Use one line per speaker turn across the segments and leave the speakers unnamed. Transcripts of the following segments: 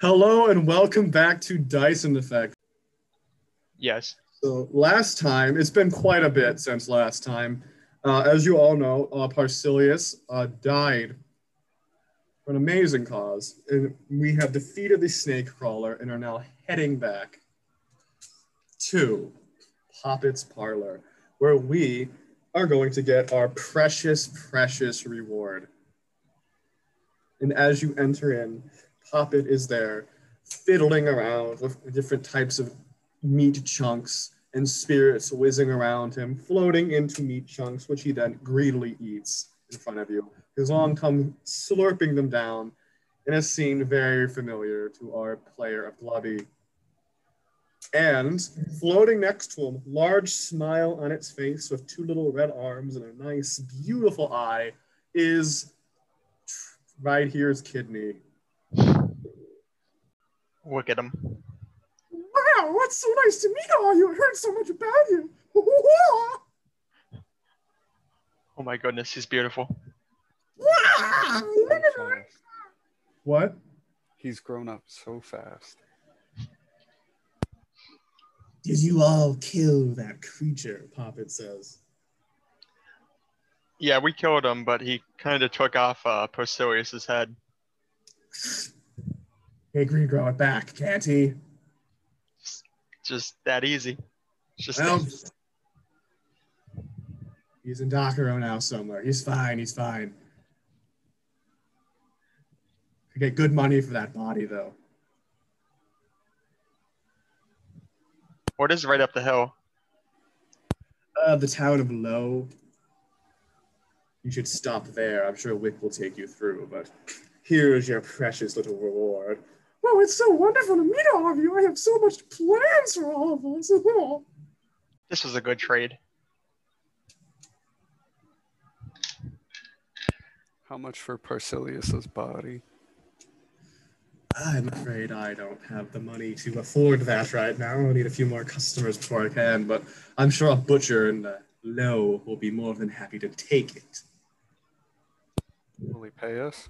Hello and welcome back to Dyson Effect.
Yes.
So last time, it's been quite a bit since last time. Uh, as you all know, uh, Parsilius uh, died for an amazing cause, and we have defeated the snake crawler and are now heading back to Poppet's Parlor, where we are going to get our precious, precious reward. And as you enter in, Poppet is there, fiddling around with different types of meat chunks and spirits whizzing around him, floating into meat chunks, which he then greedily eats in front of you. His long tongue slurping them down in a scene very familiar to our player of Glubby. And floating next to him, large smile on its face with two little red arms and a nice, beautiful eye, is right here's Kidney.
Look at him.
Wow, it's so nice to meet all you. I heard so much about you.
Oh my goodness, he's beautiful.
Wow, look.
What?
He's grown up so fast.
Did you all kill that creature? Poppet says.
Yeah, we killed him, but he kind of took off uh, Posterius's head.
Hey, Green, grow it back, can't he?
Just that easy. Just
Well, he's in Docero now somewhere. He's fine. He's fine. Could get good money for that body, though.
what is right up the hill?
Uh, the town of Lo. You should stop there. I'm sure Wick will take you through, but here's your precious little reward.
Wow, it's so wonderful to meet all of you. I have so much plans for all of us.
This was a good trade.
How much for Parsilius's body?
I'm afraid I don't have the money to afford that right now. I'll need a few more customers before I can, but I'm sure a butcher in uh, Lo will be more than happy to take it.
Will he pay us?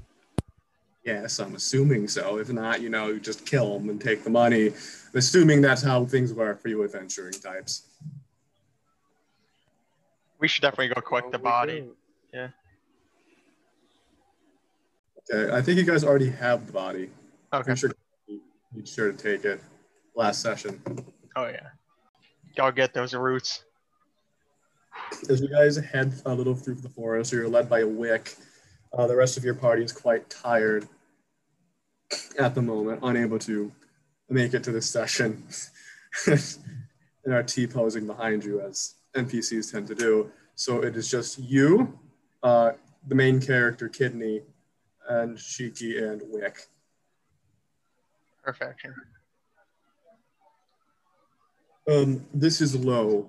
Yes, I'm assuming so. If not, you know, you just kill them and take the money. I'm assuming that's how things work for you adventuring types.
We should definitely go collect
Well,
the
oh,
body.
do.
Okay, I think you guys already have the body.
Okay.
I'm sure you you sure to take it last session.
Oh yeah. Y'all get those roots.
As you guys head a little through the forest, you're led by a wick. Uh, the rest of your party is quite tired at the moment, unable to make it to this session, and are T posing behind you as NPCs tend to do. So it is just you, uh, the main character Kidney, and Shiki and Wick.
Perfection.
Um, this is Lo,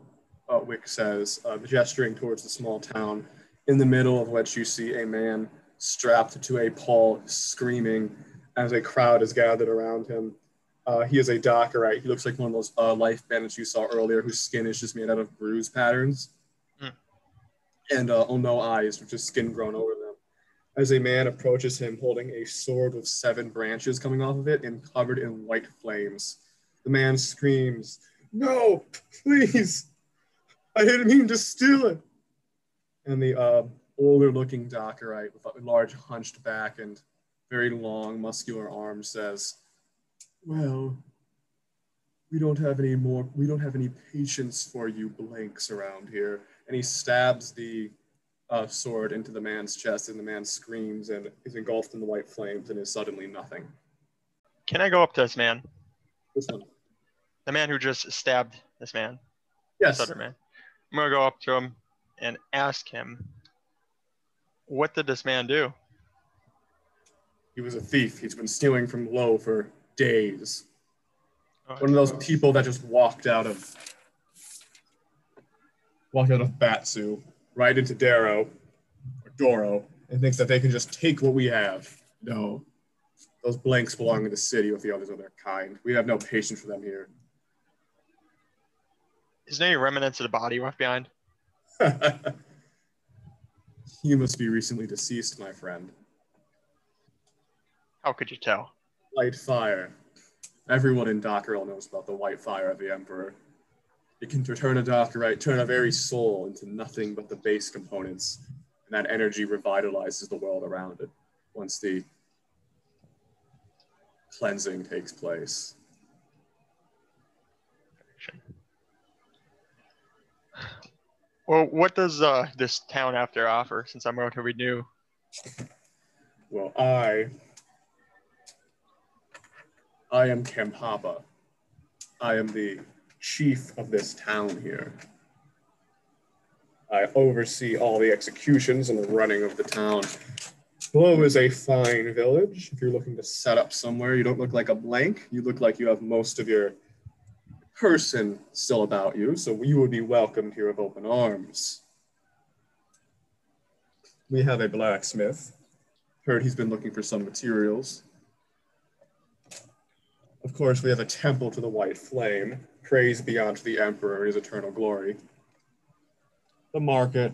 uh, Wick says, uh, gesturing towards the small town, in the middle of which you see a man strapped to a pole, screaming as a crowd is gathered around him. Uh, he is a Dockerite. He looks like one of those uh, life bandits you saw earlier, whose skin is just made out of bruise patterns,
Hmm.
and uh, oh, no eyes, with just skin grown over them. As a man approaches him, holding a sword with seven branches coming off of it and covered in white flames, the man screams, no, please. I didn't mean to steal it. And the uh, older looking Dockerite with a large hunched back and very long muscular arms says, Well, we don't have any more, we don't have any patience for you blanks around here. And he stabs the uh, sword into the man's chest, and the man screams and is engulfed in the white flames and is suddenly nothing.
Can I go up to this man?
This one.
The man who just stabbed this man,
Yes.
this other man. I'm gonna go up to him and ask him, what did this man do?
He was a thief. He's been stealing from Lo for days.
Oh,
One of those people that just walked out of walked out of Batsu right into Darrow or Doro and thinks that they can just take what we have. No. Those blanks belong in the city with the others of their kind. We have no patience for them here.
Is there any remnants of the body left behind?
you must be recently deceased, my friend.
How could you tell?
White fire. Everyone in Dockerel knows about the white fire of the Emperor. It can turn a Dockerite, turn a very soul into nothing but the base components, and that energy revitalizes the world around it once the cleansing takes place.
Well, what does uh, this town to offer since I'm relatively new?
Well, I I am Kempapa. I am the chief of this town here. I oversee all the executions and the running of the town. Below is a fine village. If you're looking to set up somewhere, you don't look like a blank. You look like you have most of your person still about you, so you would be welcomed here with open arms. We have a blacksmith. Heard he's been looking for some materials. Of course, we have a temple to the white flame. Praise be unto the emperor, his eternal glory. The market.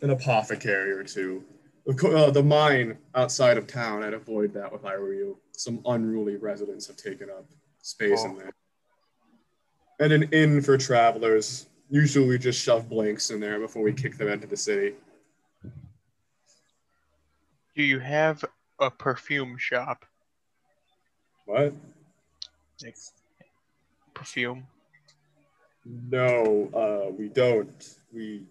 An apothecary or two. Uh, the mine outside of town, I'd avoid that if I were you. Some unruly residents have taken up space in
Oh.
there. And an inn for travelers. Usually we just shove blanks in there before we kick them into the city.
Do you have a perfume shop?
What?
Like, perfume?
No, uh, we don't. We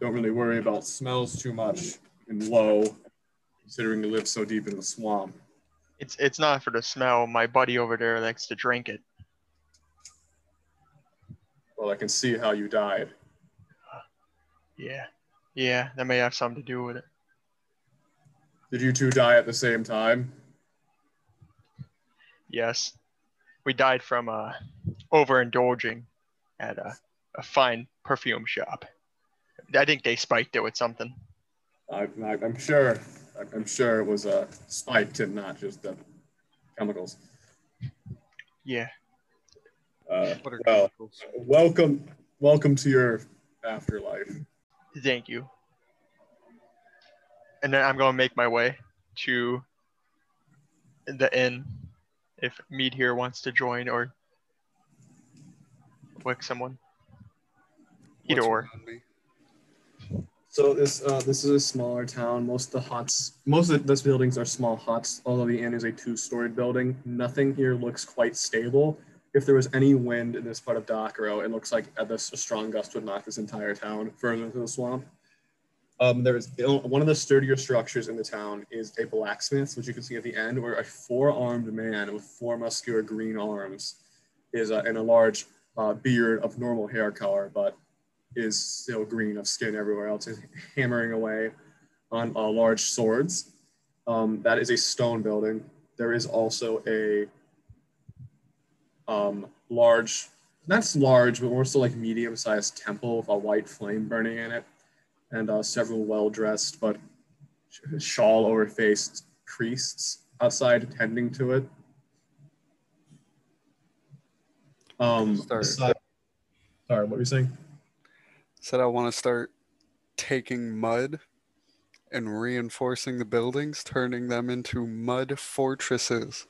don't really worry about smells too much in Lo, considering we live so deep in the swamp.
It's it's not for the smell. My buddy over there likes to drink it.
Well, I can see how you died.
Yeah, yeah, that may have something to do with it.
Did you two die at the same time?
Yes, we died from uh, overindulging at a, a fine perfume shop. I think they spiked it with something.
I, I, I'm sure. I'm sure it was uh, spiked and not just the chemicals.
Yeah,
Uh,
What are
well,
chemicals?
welcome, welcome to your afterlife.
thank you. And then I'm gonna make my way to the inn if Mead here wants to join or wick someone. Either
What's
or.
So this uh, this is a smaller town. Most of the huts, most of those buildings are small huts. Although the inn is a two-storied building, nothing here looks quite stable. If there was any wind in this part of Dockerow, it looks like this a strong gust would knock this entire town further into the swamp. Um, there is one of the sturdier structures in the town is a blacksmith's, which you can see at the end, where a four-armed man with four muscular green arms is uh, in a large uh, beard of normal hair color, but is still green of skin everywhere else, is hammering away on uh, large swords. Um, that is a stone building. There is also a um, large, not large, but more so like medium sized temple with a white flame burning in it, and uh, several well dressed but shawl over faced priests outside attending to it. Um, beside- sorry, what were you saying?
Said I want to start taking mud and reinforcing the buildings, turning them into mud fortresses.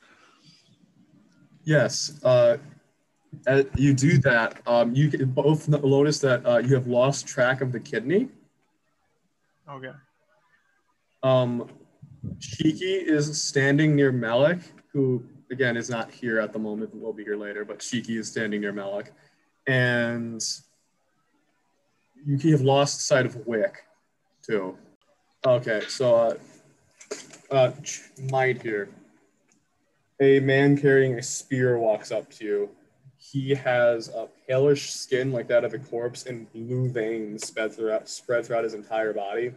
Yes, uh, uh, you do that. Um, you can both notice that uh, you have lost track of the kidney.
Okay.
Um, Shiki is standing near Malik, who again is not here at the moment, but will be here later. But Shiki is standing near Malik, and you have lost sight of Wick, too. Okay, so uh, uh, Might here. A man carrying a spear walks up to you. He has a palish skin like that of a corpse and blue veins spread throughout, spread throughout his entire body.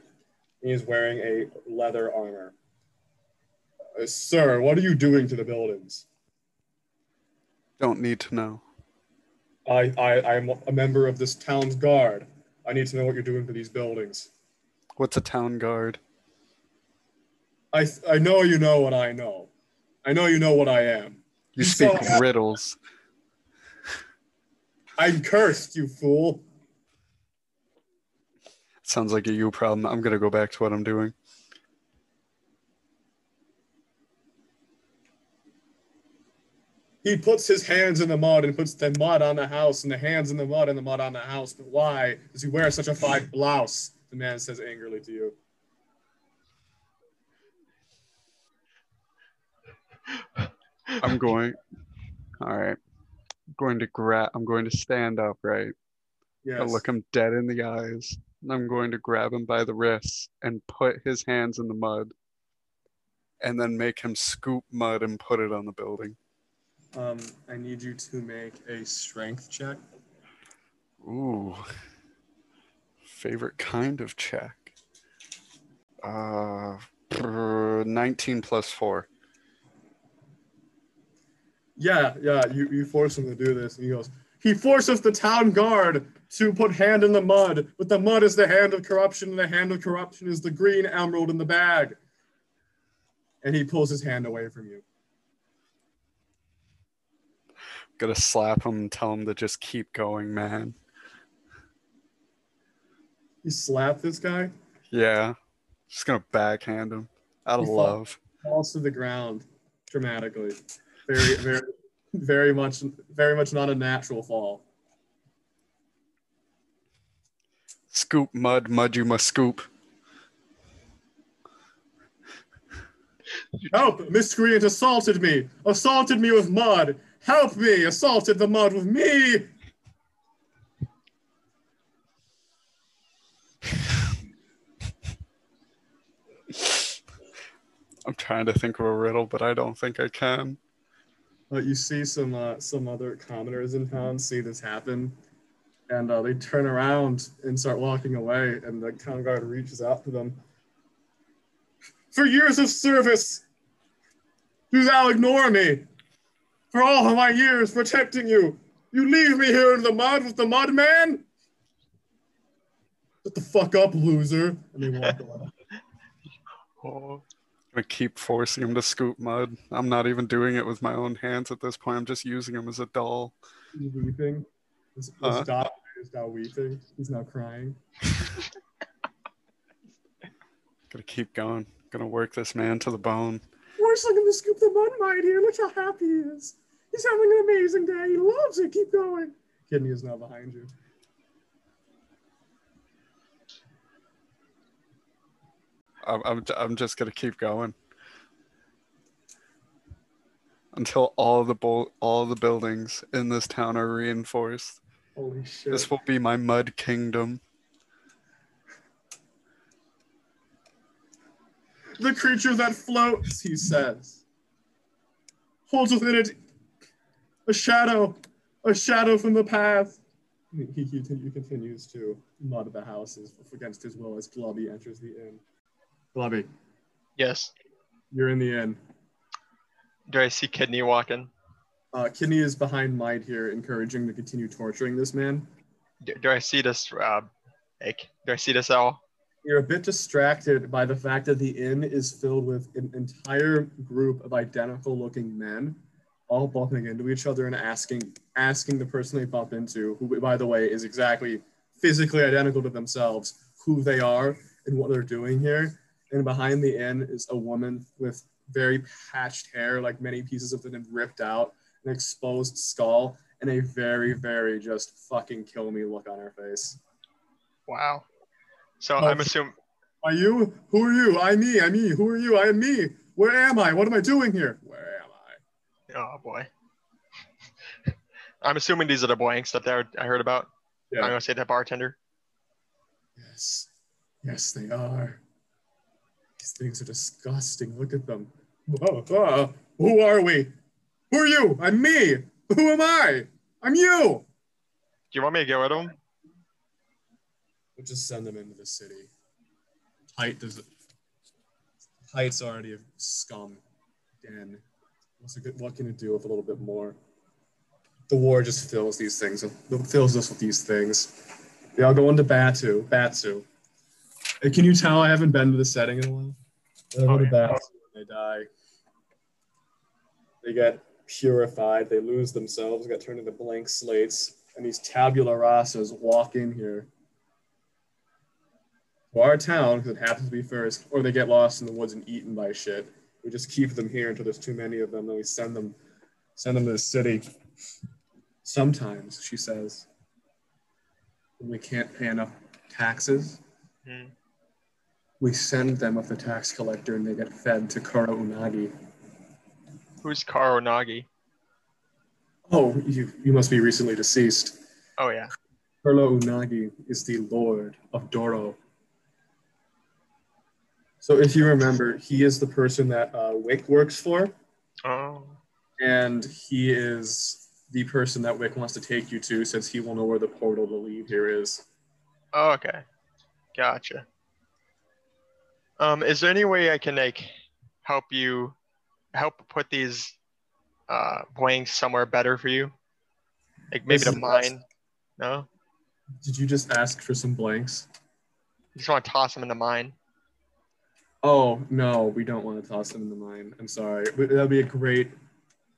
He is wearing a leather armor. Uh, sir, what are you doing to the buildings?
Don't need to know.
I, I, I'm a member of this town's guard. I need to know what you're doing to these buildings.
What's a town guard?
I, I know you know what I know. I know you know what I am.
You speak
saw-
riddles.
I'm cursed, you fool.
Sounds like a you problem. I'm gonna go back to what I'm doing.
He puts his hands in the mud and puts the mud on the house, and the hands in the mud and the mud on the house. But why does he wear such a fine blouse? The man says angrily to you.
I'm going. All right. I'm going to grab. I'm going to stand up. Right.
Yes.
I look him dead in the eyes. And I'm going to grab him by the wrists and put his hands in the mud, and then make him scoop mud and put it on the building.
Um, I need you to make a strength check.
Ooh. Favorite kind of check. Uh, 19 plus four.
Yeah, yeah, you, you force him to do this. And he goes, he forces the town guard to put hand in the mud, but the mud is the hand of corruption, and the hand of corruption is the green emerald in the bag. And he pulls his hand away from you.
Gonna slap him and tell him to just keep going, man.
You slap this guy,
Yeah. Just gonna backhand him out of
fall.
love.
falls to the ground dramatically. Very, very, very much, very much not a natural fall.
Scoop mud, mud you must scoop.
Help! Miscreant assaulted me! Assaulted me with mud! Help me! Assaulted the mud with me!
I'm trying to think of a riddle, but I don't think I can.
Uh, you see some uh, some other commoners in town see this happen, and uh, they turn around and start walking away. And the town guard reaches out to them. For years of service, you thou ignore me. For all of my years protecting you, you leave me here in the mud with the mud man. Shut the fuck up, loser! And they walk away.
Oh,
gonna keep forcing him to scoop mud. I'm not even doing it with my own hands at this point. I'm just using him as a doll.
He's weeping. His, his
Uh.
is now weeping. He's now crying.
Gonna keep going. Gonna work this man to the bone.
Forcing gonna scoop the mud mine here. Look how happy he is. He's having an amazing day. He loves it. Keep going.
Kidney is now behind you.
I'm, I'm, I'm just gonna keep going until all the bol- all the buildings in this town are reinforced.
Holy shit.
This will be my mud kingdom.
The creature that floats, he says, holds within it a shadow, a shadow from the path. He, he, he continues to mud the houses against his will as Glubby enters the inn. Glubby,
yes.
you're in the inn.
Do I see Kidney walking?
Uh, Kidney is behind Might here, encouraging to continue torturing this man.
Do, do I see this? Uh, like, do I see this at all?
You're a bit distracted by the fact that the inn is filled with an entire group of identical looking men, all bumping into each other and asking asking the person they bump into, who by the way is exactly physically identical to themselves, who they are and what they're doing here. And behind the inn is a woman with very patched hair, like many pieces of it have ripped out, an exposed skull, and a very, very just fucking kill me look on her face.
Wow. So
Oh.
I'm assuming.
Are you? Who are you? I'm me. I'm me. Who are you? I am me. Where am I? What am I doing here? Where?
Oh boy. I'm assuming these are the blanks that I heard about.
Yeah.
I'm gonna say that bartender.
Yes. Yes, they are. These things are disgusting. Look at them. Whoa, whoa. Who are we? Who are you? I'm me. Who am I? I'm you.
Do you want me to get rid of them?
We'll just send them into the city. Height does. Height's already a scum den. What's a good, what can you do with a little bit more? The war just fills these things. Fills us with these things. They all go into Batu. Batu. Hey, can you tell I haven't been to the setting in a while? They go
Oh,
to
yeah.
Batu and they die. They get purified. They lose themselves. Get turned into blank slates. And these tabula rasas walk in here to our town because it happens to be first, or they get lost in the woods and eaten by shit. We just keep them here until there's too many of them, then we send them send them to the city. Sometimes, she says, when we can't pay enough taxes,
Hmm.
we send them with the tax collector and they get fed to Kara Unagi.
Who's Karo Unagi?
Oh, you, you must be recently deceased.
Oh yeah.
Kurlo Unagi is the lord of Doro. So if you remember, he is the person that uh, Wick works for,
Oh.
and he is the person that Wick wants to take you to since he will know where the portal to leave here is.
oh. Okay. Gotcha. Um, is there any way I can like help you help put these uh blanks somewhere better for you? Like maybe to mine? No?
Did you just ask for some blanks?
You just want to toss them in the mine?
Oh no, we don't want to toss them in the mine. I'm sorry. That'd be a great,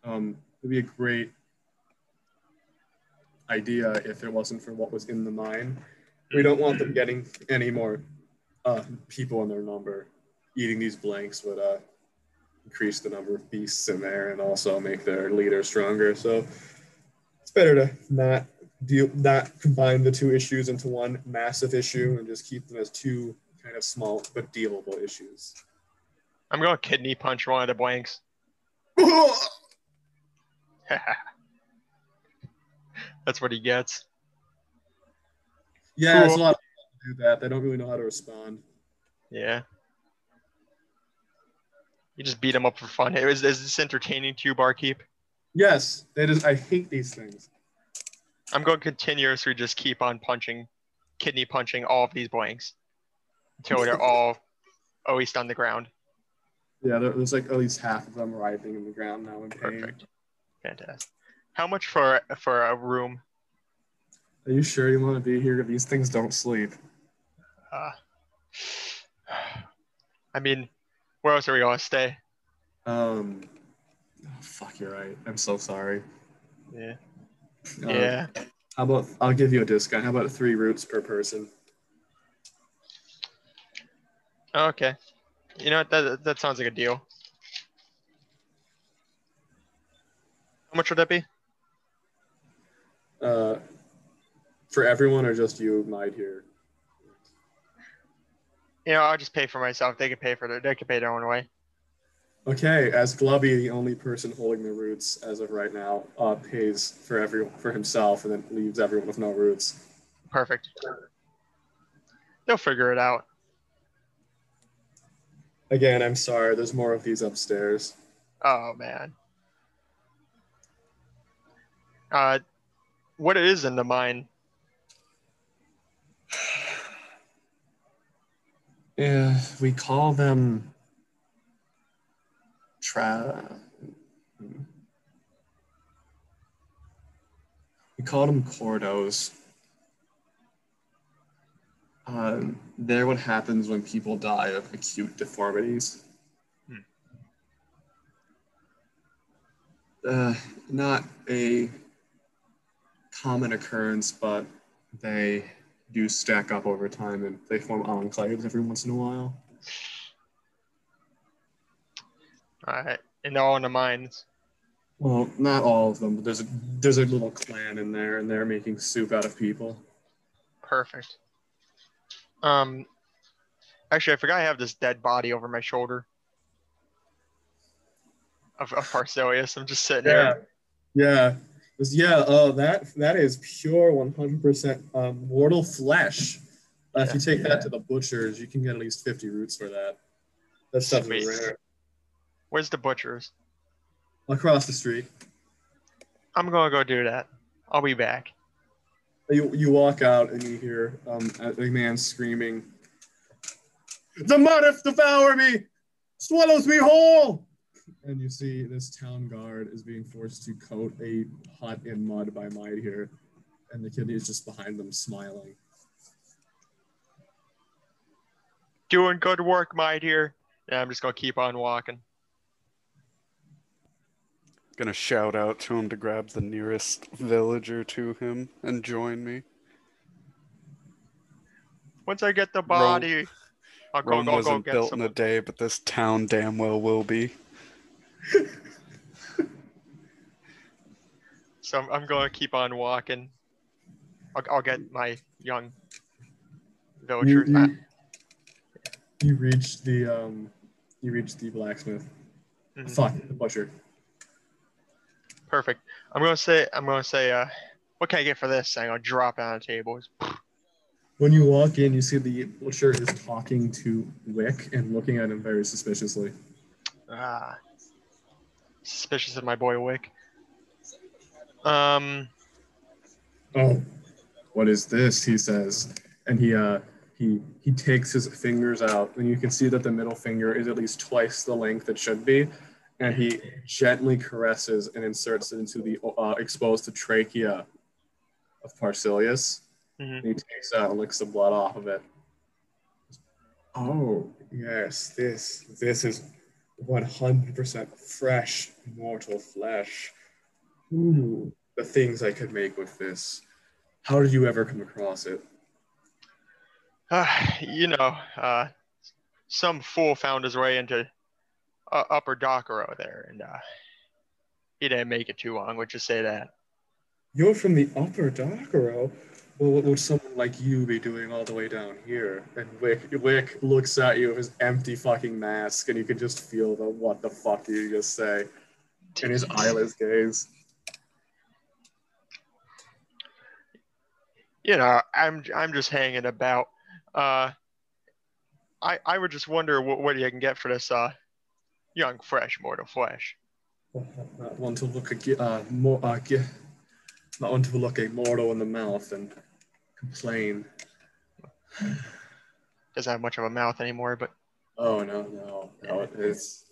um, it'd be a great idea if it wasn't for what was in the mine. We don't want them getting any more uh, people in their number. Eating these blanks would uh, increase the number of beasts in there and also make their leader stronger. So it's better to not deal, not combine the two issues into one massive issue and just keep them as two kind of small but dealable issues.
I'm going to kidney punch one of the blanks. That's what he gets.
Yeah, it's a lot of people do that. They don't really know how to respond.
Yeah. You just beat him up for fun. Is, is this entertaining to you, Barkeep?
Yes, it is. I hate these things.
I'm going to continuously just keep on punching, kidney punching all of these blanks until they're all always on the ground.
Yeah, there's like at least half of them writhing in the ground now in pain.
Perfect. Fantastic. How much for for a room?
Are you sure you want to be here? These things don't sleep.
Uh, I mean, where else are we going to stay?
Um, oh, fuck, you're right. I'm so sorry.
Yeah.
Uh,
Yeah.
How about I'll give you a discount? How about three routes per person?
Okay. You know what? That, that sounds like a deal. How much would that be?
Uh, for everyone or just you, Might here?
You know, I'll just pay for myself. They can pay for their. They could pay their own way.
Okay, as Glubby, the only person holding the roots as of right now, uh, pays for every for himself and then leaves everyone with no roots.
Perfect. They'll figure it out.
Again, I'm sorry. There's more of these upstairs.
Oh man. Uh, what is in the mine?
Yeah, we call them tra. We call them cordos. Um, they're what happens when people die of acute deformities. Uh, not a common occurrence, but they do stack up over time and they form enclaves every once in a while.
All right, and they're all in the mines.
Well, not all of them, but there's a there's a little clan in there, and they're making soup out of people.
Perfect. Um, actually, I forgot I have this dead body over my shoulder of, of Parsilius. I'm just sitting here.
yeah, This- yeah. Uh, that that is pure 100% um, mortal flesh. Uh, If you take that to the butchers, you can get at least 50 roots for that. That stuff is rare.
Where's the butchers?
Across the street,
I'm gonna go do that. I'll be back.
You you walk out and you hear um, a, man screaming, "The mud devour me, swallows me whole!" And you see this town guard is being forced to coat a hut in mud by Might here, and the kid is just behind them smiling.
Doing good work, my dear. Yeah, I'm just gonna keep on walking.
Gonna shout out to him to grab the nearest villager to him and join me.
Once I get the body, I'll go
Rome
go go
wasn't
get
built
some.
in a day, but this town damn well will be.
so I'm, I'm going to keep on walking. I'll, I'll get my young villager.
you, you reach the um, you reach the blacksmith.
Mhm.
Fuck the butcher.
Perfect. I'm going to say, I'm to say, uh, what can I get for this? I'm going to drop it on the table.
When you walk in, you see the butcher is talking to Wick and looking at him very suspiciously.
Ah, suspicious of my boy Wick. Um,
Oh, what is this? He says, and he uh he he takes his fingers out, and you can see that the middle finger is at least twice the length it should be, and he gently caresses and inserts it into the uh, exposed to trachea of Parsilius.
Mhm.
He takes that and licks the blood off of it. Oh yes, this this is one hundred percent fresh mortal flesh. Ooh, the things I could make with this. How did you ever come across it?
uh, you know, uh, some fool found his way into uh, Upper Docero there, and uh, he didn't make it too long. Would you say that?
You're from the upper Docero. Well, what would someone like you be doing all the way down here? And Wick, Wick looks at you with his empty fucking mask, and you can just feel the what the fuck did you just say in his eyeless gaze.
You know, I'm I'm just hanging about. Uh, I I would just wonder what what you can get for this uh young fresh mortal flesh.
Not one to look a uh, more, uh, not one to look a mortal in the mouth and complain.
Doesn't have much of a mouth anymore, but
Oh no, no, no! It's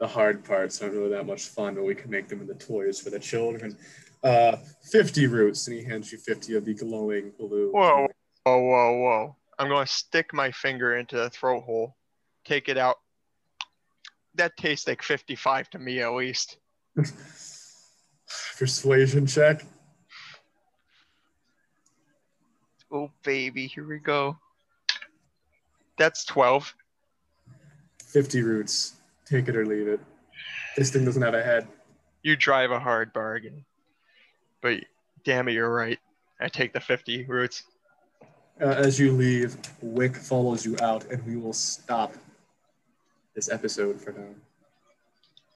the hard parts aren't really that much fun, but we can make them into toys for the children. Uh, fifty roots, and he hands you fifty of the glowing blue.
Whoa. whoa whoa whoa! I'm going to stick my finger into the throat hole, take it out. That tastes like 55 to me at least.
Persuasion check.
Oh baby, here we go. That's 12.
Fifty roots. Take it or leave it. This thing doesn't have a head.
You drive a hard bargain. But damn it, you're right. I take the 50 roots.
Uh, as you leave, Wick follows you out, and we will stop this episode for now.